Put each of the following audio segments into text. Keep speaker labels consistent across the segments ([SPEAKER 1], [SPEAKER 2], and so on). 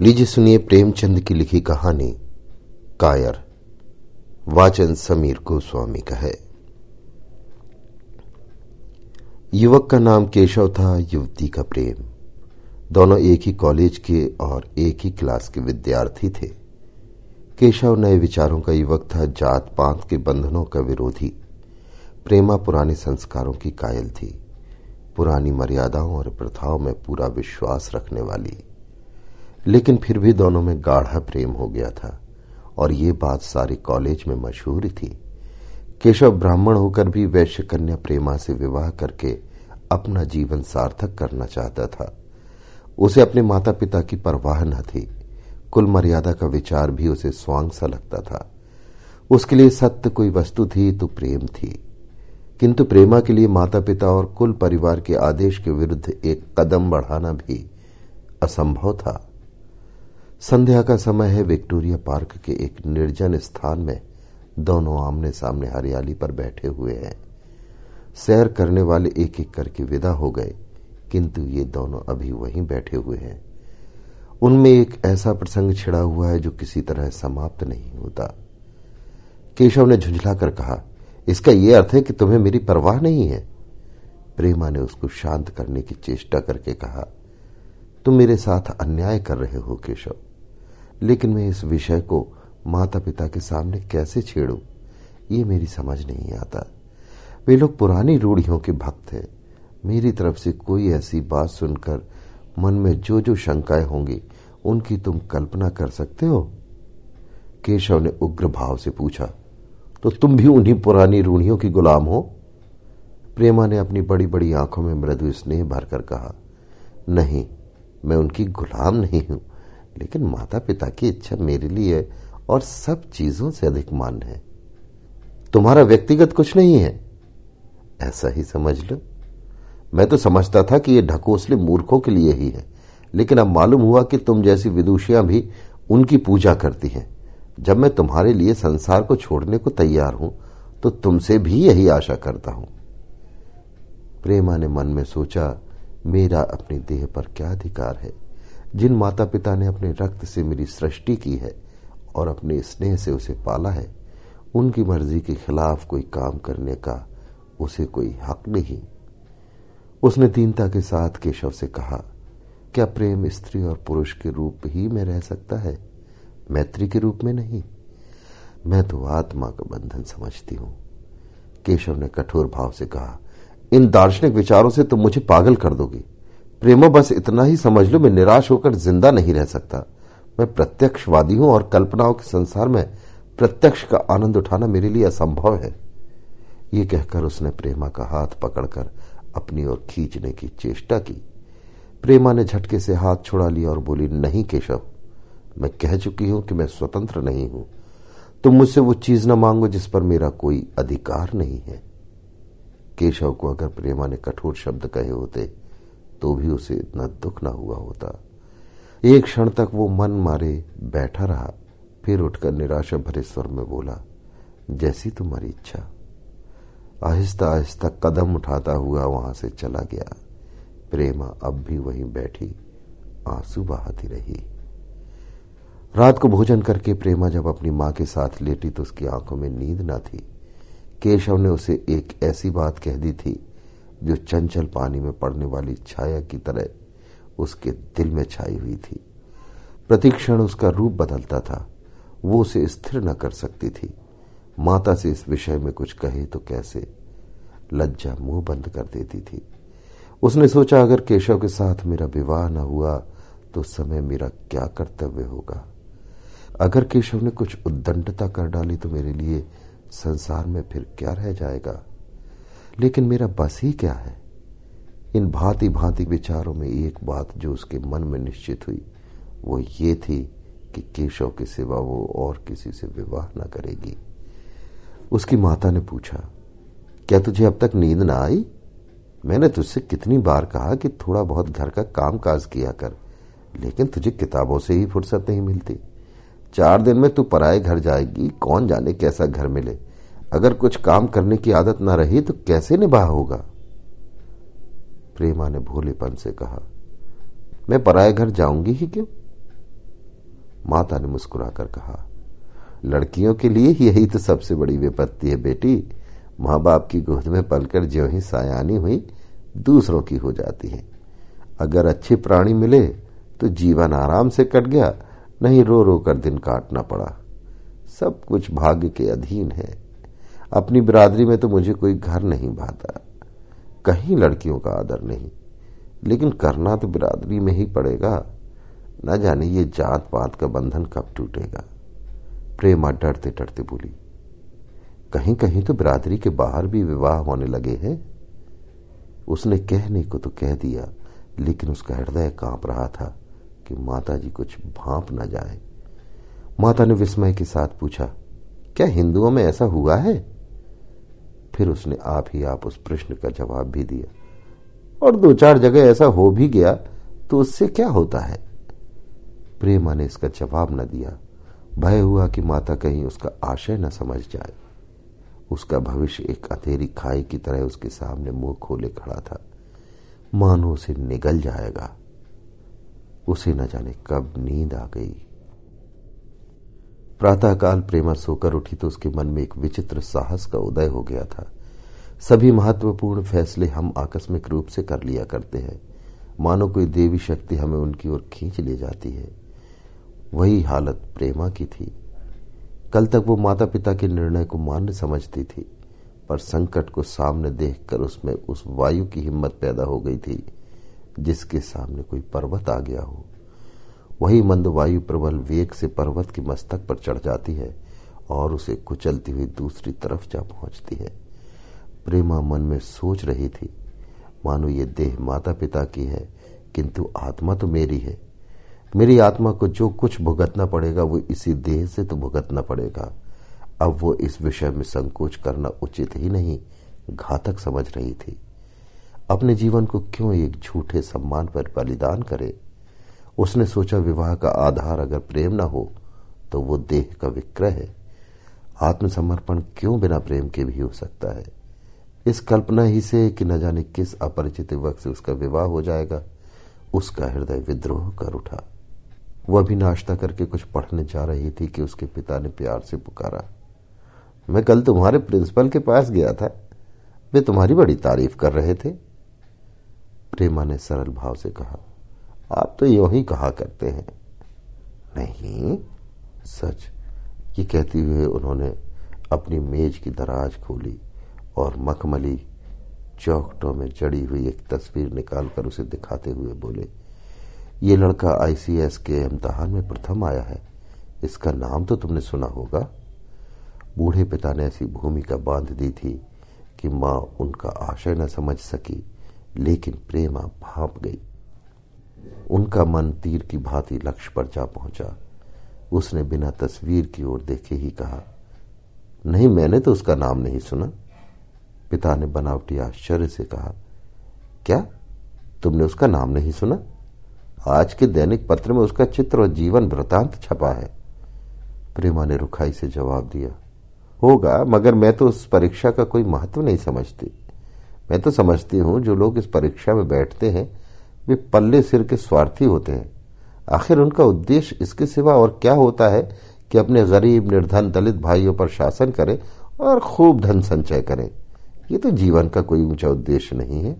[SPEAKER 1] लीजिए सुनिए प्रेमचंद की लिखी कहानी, कायर। वाचन समीर गोस्वामी का है। युवक का नाम केशव था, युवती का प्रेम। दोनों एक ही कॉलेज के और एक ही क्लास के विद्यार्थी थे। केशव नए विचारों का युवक था, जात पात के बंधनों का विरोधी। प्रेमा पुराने संस्कारों की कायल थी। पुरानी मर्यादाओं और प्रथाओं में पूरा विश्वास रखने वाली। लेकिन फिर भी दोनों में गाढ़ा प्रेम हो गया था। और ये बात सारे कॉलेज में मशहूर थी। केशव ब्राह्मण होकर भी वैश्य कन्या प्रेमा से विवाह करके अपना जीवन सार्थक करना चाहता था। उसे अपने माता पिता की परवाह न थी। कुल मर्यादा का विचार भी उसे स्वांग सा लगता था। उसके लिए सत्य कोई वस्तु थी तो प्रेम थी। किंतु प्रेमा के लिए माता पिता और कुल परिवार के आदेश के विरुद्ध एक कदम बढ़ाना भी असंभव था। संध्या का समय है विक्टोरिया पार्क के एक निर्जन स्थान में। दोनों आमने सामने हरियाली पर बैठे हुए हैं। सैर करने वाले एक एक करके विदा हो गए, किंतु ये दोनों अभी वहीं बैठे हुए हैं। उनमें एक ऐसा प्रसंग छिड़ा हुआ है जो किसी तरह समाप्त नहीं होता। केशव ने झुंझलाकर कहा, इसका यह अर्थ है कि तुम्हें मेरी परवाह नहीं है? प्रेमा ने उसको शांत करने की चेष्टा करके कहा, तुम मेरे साथ अन्याय कर रहे हो, केशव। लेकिन मैं इस विषय को माता पिता के सामने कैसे छेड़ू? ये मेरी समझ नहीं आता। वे लोग पुरानी रूढ़ियों के भक्त हैं। मेरी तरफ़ से कोई ऐसी बात सुनकर मन में जो जो शंकाएँ होंगी, उनकी तुम कल्पना कर सकते हो? केशव ने उग्र भाव से पूछा तो तुम भी उन्हीं पुरानी रूढ़ियों की गुलाम हो? प्रेमा ने अपनी बड़ी बड़ी आँखों में मृदु स्नेह भरकर कहा, नहीं, मैं उनकी गुलाम नहीं हूँ। लेकिन माता पिता की इच्छा मेरे लिए और सब चीज़ों से अधिक मान है। तुम्हारा व्यक्तिगत कुछ नहीं है। ऐसा ही समझ लो। मैं तो समझता था कि यह ढकोसले मूर्खों के लिए ही है, लेकिन अब मालूम हुआ कि तुम जैसी विदुषियाँ भी उनकी पूजा करती हैं। जब मैं तुम्हारे लिए संसार को छोड़ने को तैयार हूँ तो तुमसे भी यही आशा करता हूँ। प्रेमा ने मन में सोचा, मेरा अपने देह पर क्या अधिकार है? जिन माता पिता ने अपने रक्त से मेरी सृष्टि की है और अपने स्नेह से उसे पाला है, उनकी मर्ज़ी के खिलाफ कोई काम करने का उसे कोई हक नहीं। उसने दीनता के साथ केशव से कहा, क्या प्रेम स्त्री और पुरुष के रूप ही में रह सकता है? मैत्री के रूप में नहीं। मैं तो आत्मा का बंधन समझती हूँ। केशव ने कठोर भाव से कहा, इन दार्शनिक विचारों से तुम मुझे पागल कर दोगी। प्रेमो, बस इतना ही समझ लो, मैं निराश होकर ज़िंदा नहीं रह सकता। मैं प्रत्यक्षवादी हूँ और कल्पनाओं के संसार में प्रत्यक्ष का आनंद उठाना मेरे लिए असंभव है। ये कहकर उसने प्रेमा का हाथ पकड़कर अपनी ओर खींचने की चेष्टा की। प्रेमा ने झटके से हाथ छुड़ा लिया और बोली, नहीं केशव, मैं कह चुकी हूँ कि मैं स्वतंत्र नहीं हूँ। तुम मुझसे वो चीज़ न मांगो जिस पर मेरा कोई अधिकार नहीं है। केशव को अगर प्रेमा ने कठोर शब्द कहे होते तो भी उसे इतना दुख ना हुआ होता। एक क्षण तक वो मन मारे बैठा रहा, फिर उठकर निराशा भरे स्वर में बोला, जैसी तुम्हारी इच्छा। आहिस्ता आहिस्ता कदम उठाता हुआ वहाँ से चला गया। प्रेमा अब भी वहीं बैठी, आँसू बहाती रही। रात को भोजन करके प्रेमा जब अपनी माँ के साथ लेटी तो उसकी आँखों में नींद ना थी। केशव ने उसे एक ऐसी बात कह दी थी जो चंचल पानी में पड़ने वाली छाया की तरह उसके दिल में छाई हुई थी। प्रतिक्षण उसका रूप बदलता था। वो उसे स्थिर न कर सकती थी। माता से इस विषय में कुछ कहे तो कैसे? लज्जा मुँह बंद कर देती थी। उसने सोचा, अगर केशव के साथ मेरा विवाह न हुआ तो समय मेरा क्या कर्तव्य होगा? अगर केशव ने कुछ उद्दंडता कर डाली तो मेरे लिए संसार में फिर क्या रह जाएगा? लेकिन मेरा बस ही क्या है? इन भांति भांति विचारों में एक बात जो उसके मन में निश्चित हुई, वो ये थी कि केशव के सिवा वो और किसी से विवाह न करेगी। उसकी माता ने पूछा, क्या तुझे अब तक नींद ना आई? मैंने तुझसे कितनी बार कहा कि थोड़ा बहुत घर का काम काज किया कर, लेकिन तुझे किताबों से ही फुर्सत नहीं मिलती। चार दिन में तू पराए घर जाएगी, कौन जाने कैसा घर मिले? अगर कुछ काम करने की आदत ना रही तो कैसे निभा होगा? प्रेमा ने भोलेपन से कहा, मैं पराए घर जाऊँगी ही क्यों? माता ने मुस्कुराकर कहा, लड़कियों के लिए यही तो सबसे बड़ी विपत्ति है बेटी। माँ बाप की गोद में पलकर ज्यो ही सायानी हुई, दूसरों की हो जाती है। अगर अच्छे प्राणी मिले तो जीवन आराम से कट गया, नहीं रो रो कर दिन काटना पड़ा। सब कुछ भाग्य के अधीन है। अपनी बिरादरी में तो मुझे कोई घर नहीं भाता। कहीं लड़कियों का आदर नहीं। लेकिन करना तो बिरादरी में ही पड़ेगा। न जाने ये जात पात का बंधन कब टूटेगा। प्रेमा डरते डरते बोली कहीं कहीं तो बिरादरी के बाहर भी विवाह होने लगे हैं? उसने कहने को तो कह दिया, लेकिन उसका हृदय काँप रहा था कि माता जी कुछ भाप न जाए। माता ने विस्मय के साथ पूछा, क्या हिंदुओं में ऐसा हुआ है? फिर उसने आप ही आप उस प्रश्न का जवाब भी दिया। और दो चार जगह ऐसा हो भी गया तो उससे क्या होता है? प्रेमा ने इसका जवाब न दिया। भय हुआ कि माता कहीं उसका आशय न समझ जाए। उसका भविष्य एक अधेरी खाई की तरह उसके सामने मुँह खोले खड़ा था। मानो उसे निगल जाएगा। उसे न जाने कब नींद आ गई। प्रातःकाल प्रेमा सोकर उठी तो उसके मन में एक विचित्र साहस का उदय हो गया था। सभी महत्वपूर्ण फैसले हम आकस्मिक रूप से कर लिया करते हैं। मानो कोई देवी शक्ति हमें उनकी ओर खींच ले जाती है। वही हालत प्रेमा की थी। कल तक वो माता पिता के निर्णय को मान्य समझती थी, पर संकट को सामने देखकर उसमें उस वायु की हिम्मत पैदा हो गई थी, जिसके सामने कोई पर्वत आ गया हो। वही मंद वायु प्रबल वेग से पर्वत के मस्तक पर चढ़ जाती है और उसे कुचलती हुई दूसरी तरफ़ जा पहुँचती है। प्रेमा मन में सोच रही थी, मानो ये देह माता पिता की है, किंतु आत्मा तो मेरी है। मेरी आत्मा को जो कुछ भुगतना पड़ेगा, वो इसी देह से तो भुगतना पड़ेगा। अब वो इस विषय में संकोच करना उचित ही नहीं, घातक समझ रही थी। अपने जीवन को क्यों एक झूठे सम्मान पर बलिदान करे? उसने सोचा विवाह का आधार अगर प्रेम न हो तो वो देह का विक्रय है। आत्मसमर्पण क्यों बिना प्रेम के भी हो सकता है? इस कल्पना ही से कि न जाने किस अपरिचित युवक से उसका विवाह हो जाएगा, उसका हृदय विद्रोह कर उठा। वह भी नाश्ता करके कुछ पढ़ने जा रही थी कि उसके पिता ने प्यार से पुकारा, मैं कल तुम्हारे प्रिंसिपल के पास गया था। वे तुम्हारी बड़ी तारीफ़ कर रहे थे। प्रेमा ने सरल भाव से कहा आप तो यू ही कहा करते हैं। नहीं, सच, ये कहते हुए उन्होंने अपनी मेज की दराज खोली और मखमली चौकटों में जड़ी हुई एक तस्वीर निकालकर उसे दिखाते हुए बोले, ये लड़का आईसीएस के इम्तहान में प्रथम आया है। इसका नाम तो तुमने सुना होगा। बूढ़े पिता ने ऐसी भूमिका बाँध दी थी कि माँ उनका आशय न समझ सकी, लेकिन प्रेमा भाप गई। उनका मन तीर की भांति लक्ष्य पर जा पहुँचा। उसने बिना तस्वीर की ओर देखे ही कहा, नहीं, मैंने तो उसका नाम नहीं सुना। पिता ने बनावटी आश्चर्य से कहा, क्या? तुमने उसका नाम नहीं सुना? आज के दैनिक पत्र में उसका चित्र और जीवन वृतांत छपा है। प्रेमा ने रुखाई से जवाब दिया, होगा, मगर मैं तो उस परीक्षा का कोई महत्व नहीं समझती। मैं तो समझती हूँ, जो लोग इस परीक्षा में बैठते हैं वे पल्ले सिर के स्वार्थी होते हैं। आखिर उनका उद्देश्य इसके सिवा और क्या होता है कि अपने गरीब, निर्धन, दलित भाइयों पर शासन करें और खूब धन संचय करें। ये तो जीवन का कोई ऊँचा उद्देश्य नहीं है।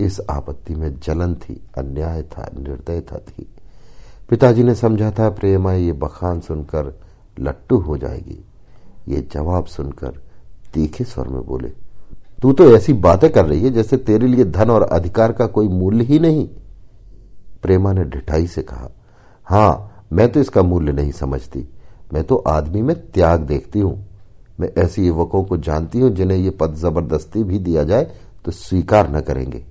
[SPEAKER 1] इस आपत्ति में जलन थी, अन्याय था निर्दयता थी पिताजी ने समझा था, प्रेमा ये बखान सुनकर लट्टू हो जाएगी। ये जवाब सुनकर तीखे स्वर में बोले तू तो ऐसी बातें कर रही है जैसे तेरे लिए धन और अधिकार का कोई मूल्य ही नहीं। प्रेमा ने ढिठाई से कहा, हाँ, मैं तो इसका मूल्य नहीं समझती। मैं तो आदमी में त्याग देखती हूँ। मैं ऐसे युवकों को जानती हूँ जिन्हें ये पद ज़बरदस्ती भी दिया जाए तो स्वीकार न करेंगे।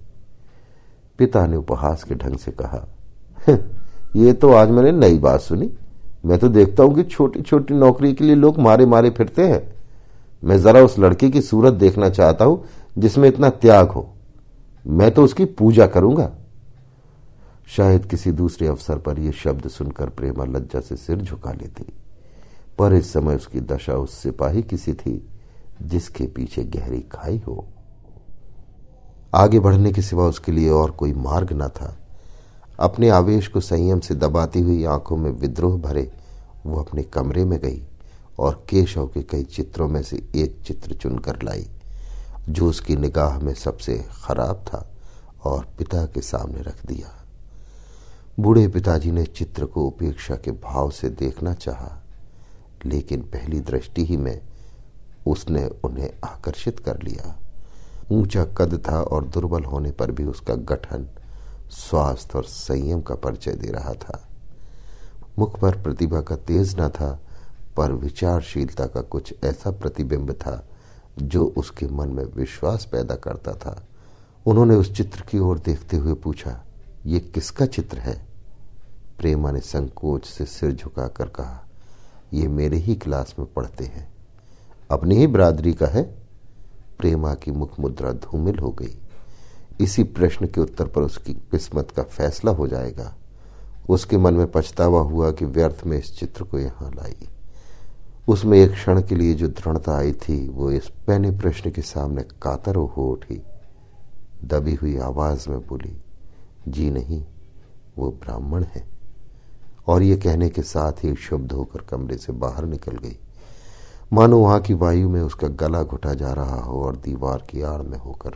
[SPEAKER 1] पिता ने उपहास के ढंग से कहा ये तो आज मैंने नई बात सुनी। मैं तो देखता हूँ कि छोटी छोटी नौकरी के लिए लोग मारे मारे फिरते हैं। मैं जरा उस लड़के की सूरत देखना चाहता हूँ, जिसमें इतना त्याग हो। मैं तो उसकी पूजा करूँगा। शायद किसी दूसरे अवसर पर यह शब्द सुनकर प्रेमा लज्जा से सिर झुका लेती। पर इस समय उसकी दशा उस सिपाही किसी थी, जिसके पीछे गहरी खाई हो। आगे बढ़ने के सिवा उसके लिए और कोई मार्ग न था। अपने आवेश को संयम से दबाती हुई आँखों में विद्रोह भरे, वो अपने कमरे में गई। और केशव के कई चित्रों में से एक चित्र चुनकर लाई। जो उसकी निगाह में सबसे खराब था और पिता के सामने रख दिया। बूढ़े पिताजी ने चित्र को उपेक्षा के भाव से देखना चाहा, लेकिन पहली दृष्टि ही में उसने उन्हें आकर्षित कर लिया। ऊँचा कद था और दुर्बल होने पर भी उसका गठन, स्वास्थ्य और संयम का परिचय दे रहा था। मुख पर प्रतिभा का तेज न था पर विचारशीलता का कुछ ऐसा प्रतिबिंब था, जो उसके मन में विश्वास पैदा करता था। उन्होंने उस चित्र की ओर देखते हुए पूछा, ये किसका चित्र है? प्रेमा ने संकोच से सिर झुकाकर कहा, ये मेरे ही क्लास में पढ़ते हैं। अपनी ही बरादरी का है? प्रेमा की मुख मुद्रा धूमिल हो गई। इसी प्रश्न के उत्तर पर उसकी किस्मत का फैसला हो जाएगा। उसके मन में पछतावा हुआ कि व्यर्थ में इस चित्र को यहाँ लाई। उसमें एक क्षण के लिए जो दृढ़ता आई थी, वो इस पहने प्रश्न के सामने कातर हो उठी। दबी हुई आवाज़ में बोली, जी नहीं, वो ब्राह्मण है। और ये कहने के साथ ही शुद्ध होकर कमरे से बाहर निकल गई। मानो वहाँ की वायु में उसका गला घुटा जा रहा हो और दीवार की आड़ में होकर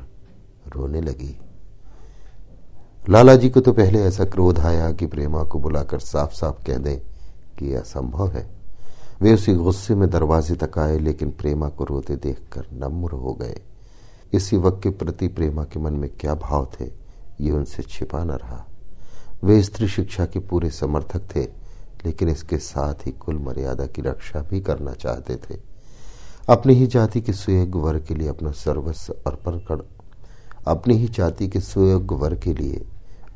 [SPEAKER 1] रोने लगी। लाला जी को तो पहले ऐसा क्रोध आया कि प्रेमा को बुलाकर साफ़ साफ़ कह दें कि यह असंभव है। वे उसी गुस्से में दरवाजे तक आए, लेकिन प्रेमा को रोते देखकर नम्र हो गए। इसी वक्त के प्रति प्रेमा के मन में क्या भाव थे, ये उनसे छिपा न रहा। वे स्त्री शिक्षा के पूरे समर्थक थे, लेकिन इसके साथ ही कुल मर्यादा की रक्षा भी करना चाहते थे। अपनी ही जाति के सुयोग्य वर्ग के लिए अपना सर्वस्व अर्पण कर, अपनी ही जाति के सुयोग्य वर्ग के लिए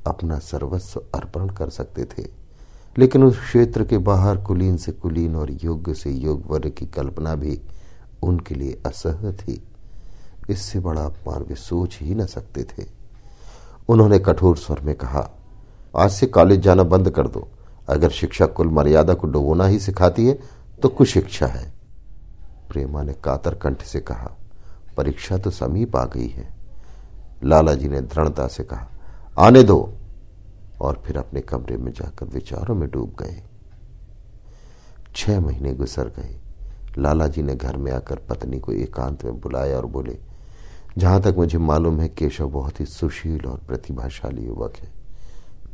[SPEAKER 1] अपना सर्वस्व अर्पण कर सकते थे। लेकिन उस क्षेत्र के बाहर कुलीन से कुलीन और योग्य से योग वर्ग की कल्पना भी उनके लिए असह थी। इससे बड़ा अपमान वे सोच ही न सकते थे। उन्होंने कठोर स्वर में कहा, आज से कॉलेज जाना बंद कर दो। अगर शिक्षा कुल मर्यादा को डुबोना ही सिखाती है तो कुछ शिक्षा है। प्रेमा ने कातर कंठ से कहा, परीक्षा तो समीप आ गई है। लाला जी ने दृढ़ता से कहा, आने दो। और फिर अपने कमरे में जाकर विचारों में डूब गए। छह महीने गुजर गए। लाला जी ने घर में आकर पत्नी को एकांत में बुलाया और बोले, जहाँ तक मुझे मालूम है, केशव बहुत ही सुशील और प्रतिभाशाली युवक है।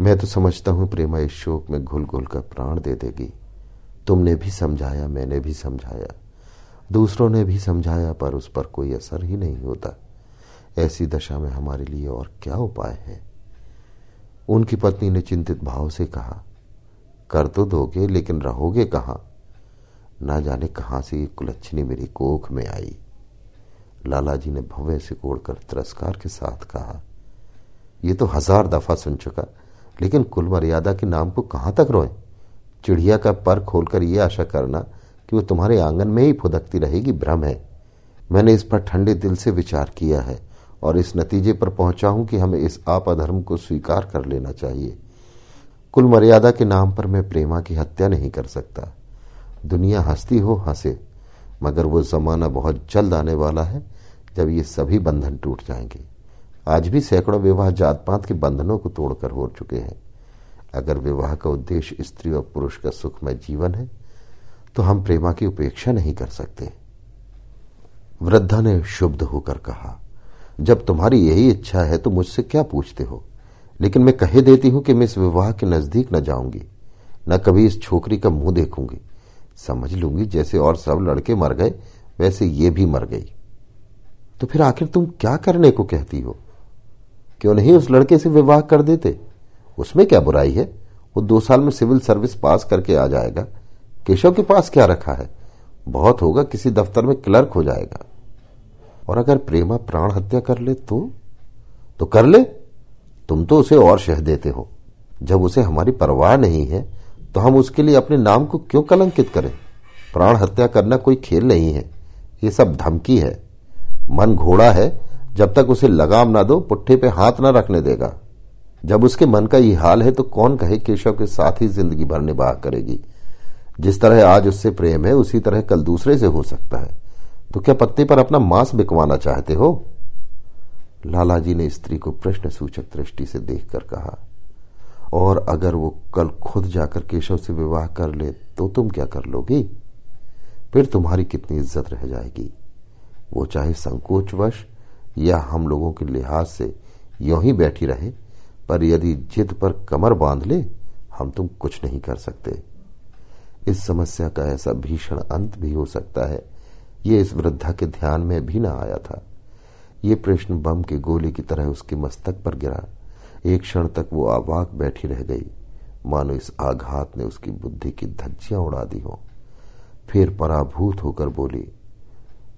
[SPEAKER 1] मैं तो समझता हूँ प्रेमा इस शोक में घुल घुल कर प्राण दे देगी। तुमने भी समझाया, मैंने भी समझाया। दूसरों ने भी समझाया, पर उस पर कोई असर ही नहीं होता। ऐसी दशा में हमारे लिए और क्या उपाय है? उनकी पत्नी ने चिंतित भाव से कहा, कर तो दोगे, लेकिन रहोगे कहाँ? ना जाने कहाँ से ये कुलच्छनी मेरी कोख में आई। लाला जी ने भव्य से कोड़कर तिरस्कार के साथ कहा, ये तो हज़ार दफ़ा सुन चुका, लेकिन कुल मर्यादा के नाम को कहाँ तक रोए? चिड़िया का पर खोलकर यह आशा करना कि वो तुम्हारे आँगन में ही फुदकती रहेगी, भ्रम है। मैंने इस पर ठंडे दिल से विचार किया है। और इस नतीजे पर पहुँचा हूँ कि हमें इस आप अधर्म को स्वीकार कर लेना चाहिए। कुल मर्यादा के नाम पर मैं प्रेमा की हत्या नहीं कर सकता। दुनिया हंसती हो, हंसे, मगर वो जमाना बहुत जल्द आने वाला है जब ये सभी बंधन टूट जाएँगे। आज भी सैकड़ों विवाह जात पात के बंधनों को तोड़कर हो चुके हैं। अगर विवाह का उद्देश्य स्त्री और पुरुष का सुखमय जीवन है तो हम प्रेमा की उपेक्षा नहीं कर सकते। वृद्धा ने शुद्ध होकर कहा जब तुम्हारी यही इच्छा है तो मुझसे क्या पूछते हो? लेकिन मैं कहे देती हूँ कि मैं इस विवाह के नज़दीक न जाऊँगी, न कभी इस छोकरी का मुँह देखूँगी। समझ लूँगी, जैसे और सब लड़के मर गए, वैसे ये भी मर गई। तो फिर आखिर तुम क्या करने को कहती हो? क्यों नहीं उस लड़के से विवाह कर देते? उसमें क्या बुराई है? वो दो साल में सिविल सर्विस पास करके आ जाएगा। केशव के पास क्या रखा है? बहुत होगा, किसी दफ्तर में क्लर्क हो जाएगा। और अगर प्रेमा प्राण हत्या कर ले तो? तो कर ले। तुम तो उसे और शह देते हो। जब उसे हमारी परवाह नहीं है तो हम उसके लिए अपने नाम को क्यों कलंकित करें? प्राण हत्या करना कोई खेल नहीं है। ये सब धमकी है। मन घोड़ा है। जब तक उसे लगाम ना दो, पुट्ठे पे हाथ ना रखने देगा। जब उसके मन का ये हाल है तो कौन कहे केशव के साथ ही ज़िंदगी भर निबाह करेगी? जिस तरह आज उससे प्रेम है, उसी तरह कल दूसरे से हो सकता है। तो क्या पत्ते पर अपना मांस बिकवाना चाहते हो? लालाजी ने स्त्री को प्रश्न सूचक दृष्टि से देखकर कहा, और अगर वो कल खुद जाकर केशव से विवाह कर ले तो तुम क्या कर लोगी? फिर तुम्हारी कितनी इज़्ज़त रह जाएगी? वो चाहे संकोचवश या हम लोगों के लिहाज से यों ही बैठी रहे, पर यदि जिद पर कमर बाँध ले, हम तुम कुछ नहीं कर सकते। इस समस्या का ऐसा भीषण अंत भी हो सकता है ये इस वृद्धा के ध्यान में भी ना आया था। ये प्रश्न बम के गोले की तरह उसके मस्तक पर गिरा। एक क्षण तक वो आवाक बैठी रह गई। मानो इस आघात ने उसकी बुद्धि की धज्जियाँ उड़ा दी हो। फिर पराभूत होकर बोली,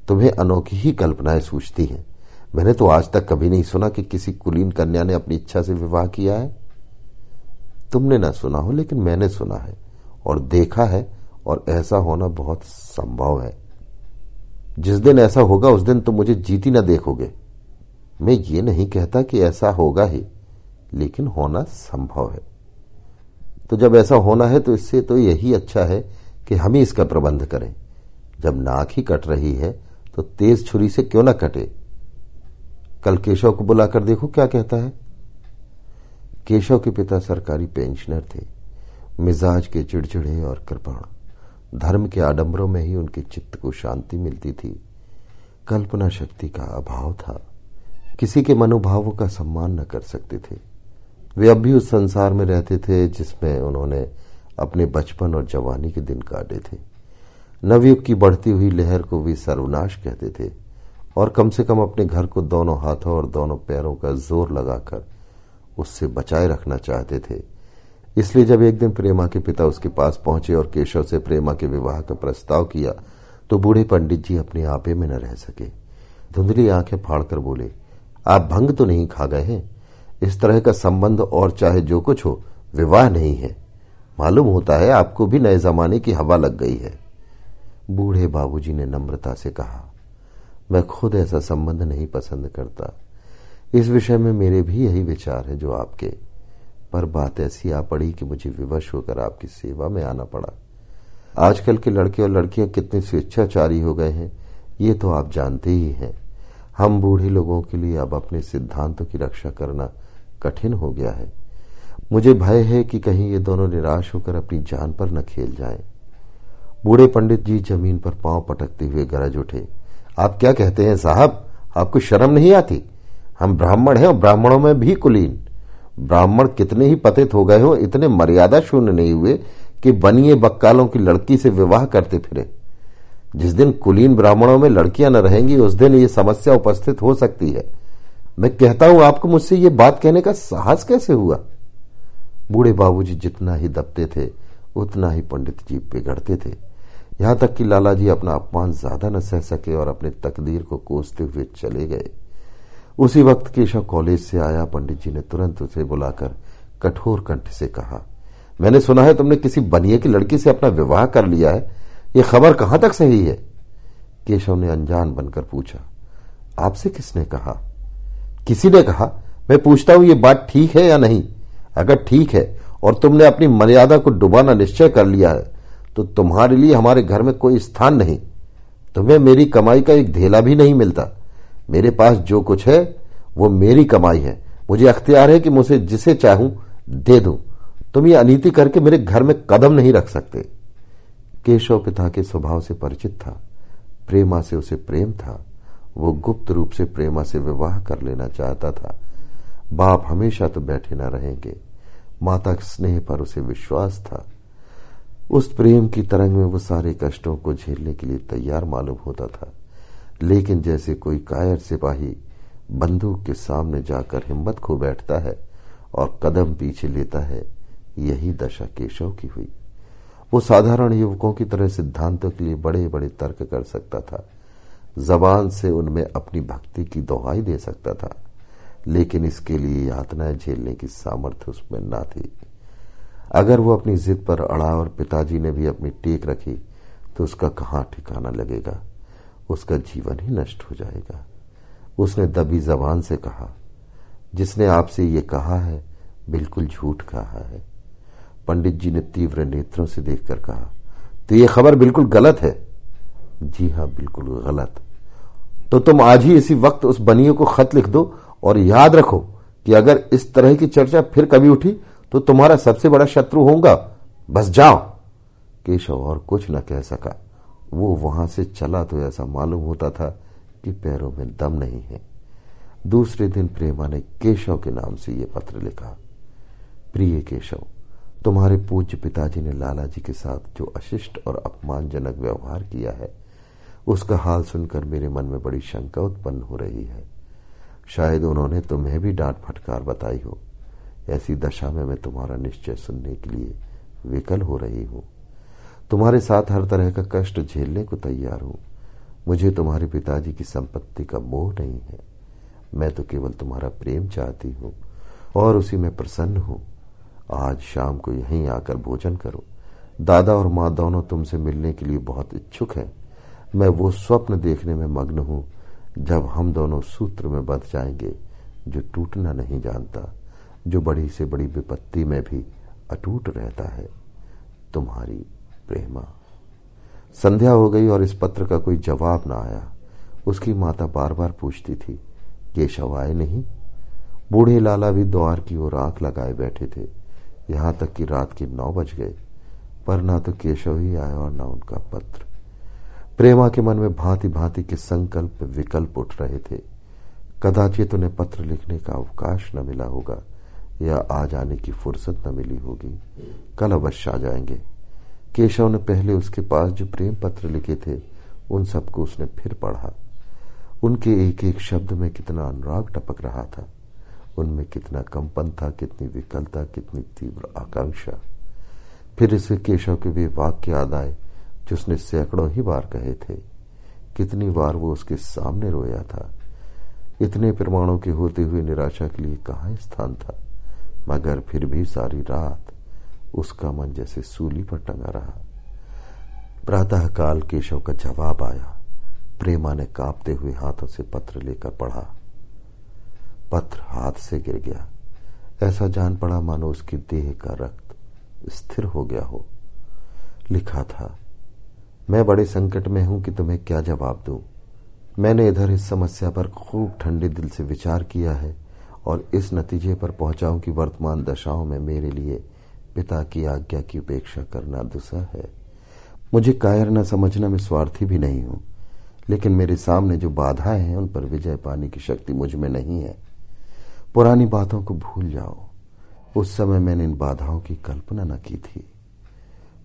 [SPEAKER 1] तुम्हें अनोखी ही कल्पनाएँ सूझती हैं। मैंने तो आज तक कभी नहीं सुना कि किसी कुलीन कन्या ने अपनी इच्छा से विवाह किया है। तुमने ना सुना हो, लेकिन मैंने सुना है और देखा है और ऐसा होना बहुत संभव है। जिस दिन ऐसा होगा, उस दिन तुम मुझे जीती ना देखोगे। मैं ये नहीं कहता कि ऐसा होगा ही, लेकिन होना संभव है। तो जब ऐसा होना है तो इससे तो यही अच्छा है कि हम ही इसका प्रबंध करें। जब नाक ही कट रही है तो तेज छुरी से क्यों ना कटे? कल केशव को बुलाकर देखो क्या कहता है। केशव के पिता सरकारी पेंशनर थे। मिजाज के चिड़चिड़े और कृपण। धर्म के आडंबरों में ही उनके चित्त को शांति मिलती थी। कल्पना शक्ति का अभाव था। किसी के मनोभावों का सम्मान न कर सकते थे। वे अब भी उस संसार में रहते थे जिसमें उन्होंने अपने बचपन और जवानी के दिन काटे थे। नवयुग की बढ़ती हुई लहर को वे सर्वनाश कहते थे और कम से कम अपने घर को दोनों हाथों और दोनों पैरों का ज़ोर लगाकर उससे बचाए रखना चाहते थे। इसलिए जब एक दिन प्रेमा के पिता उसके पास पहुँचे और केशव से प्रेमा के विवाह का प्रस्ताव किया तो बूढ़े पंडित जी अपने आपे में न रह सके। धुंधली आँखें फाड़कर बोले, आप भंग तो नहीं खा गए हैं? इस तरह का संबंध और चाहे जो कुछ हो, विवाह नहीं है। मालूम होता है आपको भी नए जमाने की हवा लग गई है। बूढ़े बाबूजी ने नम्रता से कहा, मैं खुद ऐसा संबंध नहीं पसंद करता। इस विषय में मेरे भी यही विचार है जो आपके। पर बात ऐसी आ पड़ी कि मुझे विवश होकर आपकी सेवा में आना पड़ा। आजकल के लड़के और लड़कियाँ कितने स्वेच्छाचारी हो गए हैं, ये तो आप जानते ही हैं। हम बूढ़े लोगों के लिए अब अपने सिद्धांतों की रक्षा करना कठिन हो गया है। मुझे भय है कि कहीं ये दोनों निराश होकर अपनी जान पर न खेल जाएँ। बूढ़े पंडित जी ज़मीन पर पाँव पटकते हुए गरज उठे। आप क्या कहते हैं साहब? आपको शर्म नहीं आती? हम ब्राह्मण हैं और ब्राह्मणों में भी कुलीन। ब्राह्मण कितने ही पतित हो गए हो, इतने मर्यादा शून्य नहीं हुए कि बनिए बक्कालों की लड़की से विवाह करते फिरे। जिस दिन कुलीन ब्राह्मणों में लड़कियाँ न रहेंगी, उस दिन ये समस्या उपस्थित हो सकती है। मैं कहता हूँ, आपको मुझसे ये बात कहने का साहस कैसे हुआ? बूढ़े बाबूजी जितना ही दबते थे, उतना ही पंडित जी बिगड़ते थे। यहाँ तक कि लाला जी अपना अपमान ज़्यादा न सह सके और अपने तकदीर को कोसते हुए चले गए। उसी वक्त केशव कॉलेज से आया, पंडित जी ने तुरंत उसे बुलाकर कठोर कंठ से कहा, मैंने सुना है तुमने किसी बनिए की लड़की से अपना विवाह कर लिया है। ये खबर कहाँ तक सही है? केशव ने अनजान बनकर पूछा, आपसे किसने कहा? किसी ने कहा, मैं पूछता हूँ ये बात ठीक है या नहीं। अगर ठीक है और तुमने अपनी मर्यादा को डुबाना निश्चय कर लिया है तो तुम्हारे लिए हमारे घर में कोई स्थान नहीं। तुम्हें मेरी कमाई का एक धेला भी नहीं मिलता। मेरे पास जो कुछ है, वो मेरी कमाई है। मुझे अख्तियार है कि मुझे जिसे चाहूँ, दे दूँ। तुम ये अनीति करके मेरे घर में कदम नहीं रख सकते। केशव पिता के स्वभाव से परिचित था। प्रेमा से उसे प्रेम था। वो गुप्त रूप से प्रेमा से विवाह कर लेना चाहता था। बाप हमेशा तो बैठे न रहेंगे। माता के स्नेह पर उसे विश्वास था। उस प्रेम की तरंग में वो सारे कष्टों को झेलने के लिए तैयार मालूम होता था। लेकिन जैसे कोई कायर सिपाही बंदूक के सामने जाकर हिम्मत खो बैठता है और कदम पीछे लेता है, यही दशा केशव की हुई। वो साधारण युवकों की तरह सिद्धांतों के लिए बड़े बड़े तर्क कर सकता था, जबान से उनमें अपनी भक्ति की दोहाई दे सकता था, लेकिन इसके लिए यातनाएँ झेलने की सामर्थ्य उसमें ना थी। अगर वो अपनी जिद पर अड़ा और पिताजी ने भी अपनी टेक रखी तो उसका कहाँ ठिकाना लगेगा? उसका जीवन ही नष्ट हो जाएगा। उसने दबी जबान से कहा, जिसने आपसे ये कहा है, बिल्कुल झूठ कहा है। पंडित जी ने तीव्र नेत्रों से देखकर कहा तो ये खबर बिल्कुल गलत है? जी हाँ, बिल्कुल गलत। तो तुम आज ही इसी वक्त उस बनियों को खत लिख दो और याद रखो कि अगर इस तरह की चर्चा फिर कभी उठी तो तुम्हारा सबसे बड़ा शत्रु होगा बस जाओ। केशव और कुछ न कह सका। वो वहाँ से चला तो ऐसा मालूम होता था कि पैरों में दम नहीं है। दूसरे दिन प्रेमा ने केशव के नाम से यह पत्र लिखा। प्रिय केशव, तुम्हारे पूज्य पिताजी ने लाला जी के साथ जो अशिष्ट और अपमानजनक व्यवहार किया है, उसका हाल सुनकर मेरे मन में बड़ी शंका उत्पन्न हो रही है। शायद उन्होंने तुम्हें भी डांट फटकार बताई हो। ऐसी दशा में मैं तुम्हारा निश्चय सुनने के लिए विकल हो रही हूँ। तुम्हारे साथ हर तरह का कष्ट झेलने को तैयार हूँ। मुझे तुम्हारे पिताजी की संपत्ति का मोह नहीं है। मैं तो केवल तुम्हारा प्रेम चाहती हूँ और उसी में प्रसन्न हूँ। आज शाम को यहीं आकर भोजन करो। दादा और माँ दोनों तुमसे मिलने के लिए बहुत इच्छुक हैं। मैं वो स्वप्न देखने में मग्न हूँ, जब हम दोनों सूत्र में बंध जाएँगे, जो टूटना नहीं जानता, जो बड़ी से बड़ी विपत्ति में भी अटूट रहता है। तुम्हारी प्रेमा। संध्या हो गई और इस पत्र का कोई जवाब ना आया। उसकी माता बार बार पूछती थी केशव आए नहीं? बूढ़े लाला भी द्वार की ओर आँख लगाए बैठे थे। यहाँ तक कि रात के नौ बज गए, पर ना तो केशव ही आया और ना उनका पत्र। प्रेमा के मन में भांति भांति के संकल्प, विकल्प उठ रहे थे। कदाचित उन्हें पत्र लिखने का अवकाश न मिला होगा, या आ जाने की फुर्सत न मिली होगी। कल अवश्य आ जाएँगे। केशव ने पहले उसके पास जो प्रेम पत्र लिखे थे, उन सबको उसने फिर पढ़ा। उनके एक एक शब्द में कितना अनुराग टपक रहा था। उनमें कितना कंपन था, कितनी विकलता, कितनी तीव्र आकांक्षा। फिर इसे केशव के वे वाक्य याद आए, जो उसने सैकड़ों ही बार कहे थे। कितनी बार वो उसके सामने रोया था। इतने प्रमाणों के होते हुए निराशा के लिए कहा स्थान था? मगर फिर भी सारी रात उसका मन जैसे सूली पर टंगा रहा। प्रातः काल केशव का जवाब आया। प्रेमा ने कांपते हुए हाथों से पत्र लेकर पढ़ा। पत्र हाथ से गिर गया। ऐसा जान पड़ा मानो उसकी देह का रक्त स्थिर हो गया हो। लिखा था, मैं बड़े संकट में हूँ कि तुम्हें क्या जवाब दूँ? मैंने इधर इस समस्या पर खूब ठंडे दिल से विचार किया है और इस नतीजे पर पहुंचाऊं कि वर्तमान दशाओं में मेरे लिए पिता की आज्ञा की उपेक्षा करना दुसा है। मुझे कायर न समझना मैं स्वार्थी भी नहीं हूँ, लेकिन मेरे सामने जो बाधाएँ हैं, उन पर विजय पाने की शक्ति मुझमें नहीं है। पुरानी बातों को भूल जाओ। उस समय मैंने इन बाधाओं की कल्पना न की थी।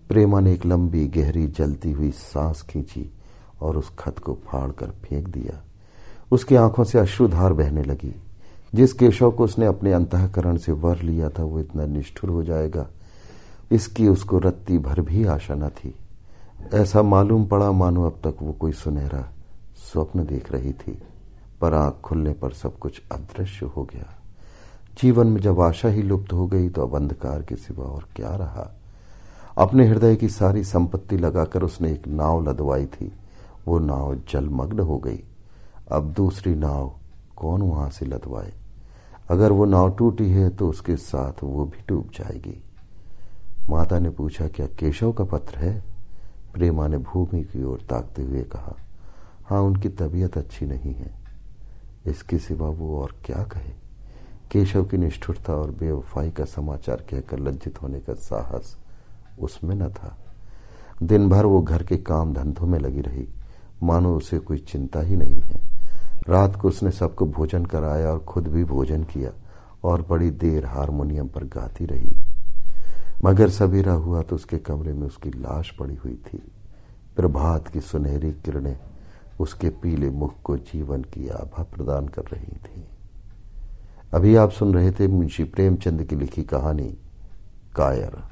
[SPEAKER 1] प्रेमा ने एक लंबी, गहरी, जलती हुई सांस खींची और उस खत को फाड़ कर फेंक दिया। उसकी आँखों से अश्रुधार बहने लगी। जिस केशव को उसने अपने अंतकरण से वर लिया था, वो इतना निष्ठुर हो जाएगा इसकी उसको रत्ती भर भी आशा न थी। ऐसा मालूम पड़ा मानो अब तक वो कोई सुनहरा स्वप्न देख रही थी, पर आँख खुलने पर सब कुछ अदृश्य हो गया। जीवन में जब आशा ही लुप्त हो गई तो अब अंधकार के सिवा और क्या रहा? अपने हृदय की सारी संपत्ति लगाकर उसने एक नाव लदवाई थी। वो नाव जलमग्न हो गई। अब दूसरी नाव कौन वहाँ से लदवाए? अगर वो नाव टूटी है तो उसके साथ वो भी डूब जाएगी। माता ने पूछा, क्या केशव का पत्र है? प्रेमा ने भूमि की ओर ताकते हुए कहा हाँ उनकी तबीयत अच्छी नहीं है। इसके सिवा वो और क्या कहे? केशव की निष्ठुरता और बेवफाई का समाचार कहकर लज्जित होने का साहस उसमें न था। दिन भर वो घर के काम धंधों में लगी रही। मानो उसे कोई चिंता ही नहीं है। रात को उसने सबको भोजन कराया और खुद भी भोजन किया और बड़ी देर हारमोनियम पर गाती रही। मगर सवेरा हुआ तो उसके कमरे में उसकी लाश पड़ी हुई थी। प्रभात की सुनहरी किरणें उसके पीले मुख को जीवन की आभा प्रदान कर रही थी। अभी आप सुन रहे थे मुंशी प्रेमचंद की लिखी कहानी, कायर।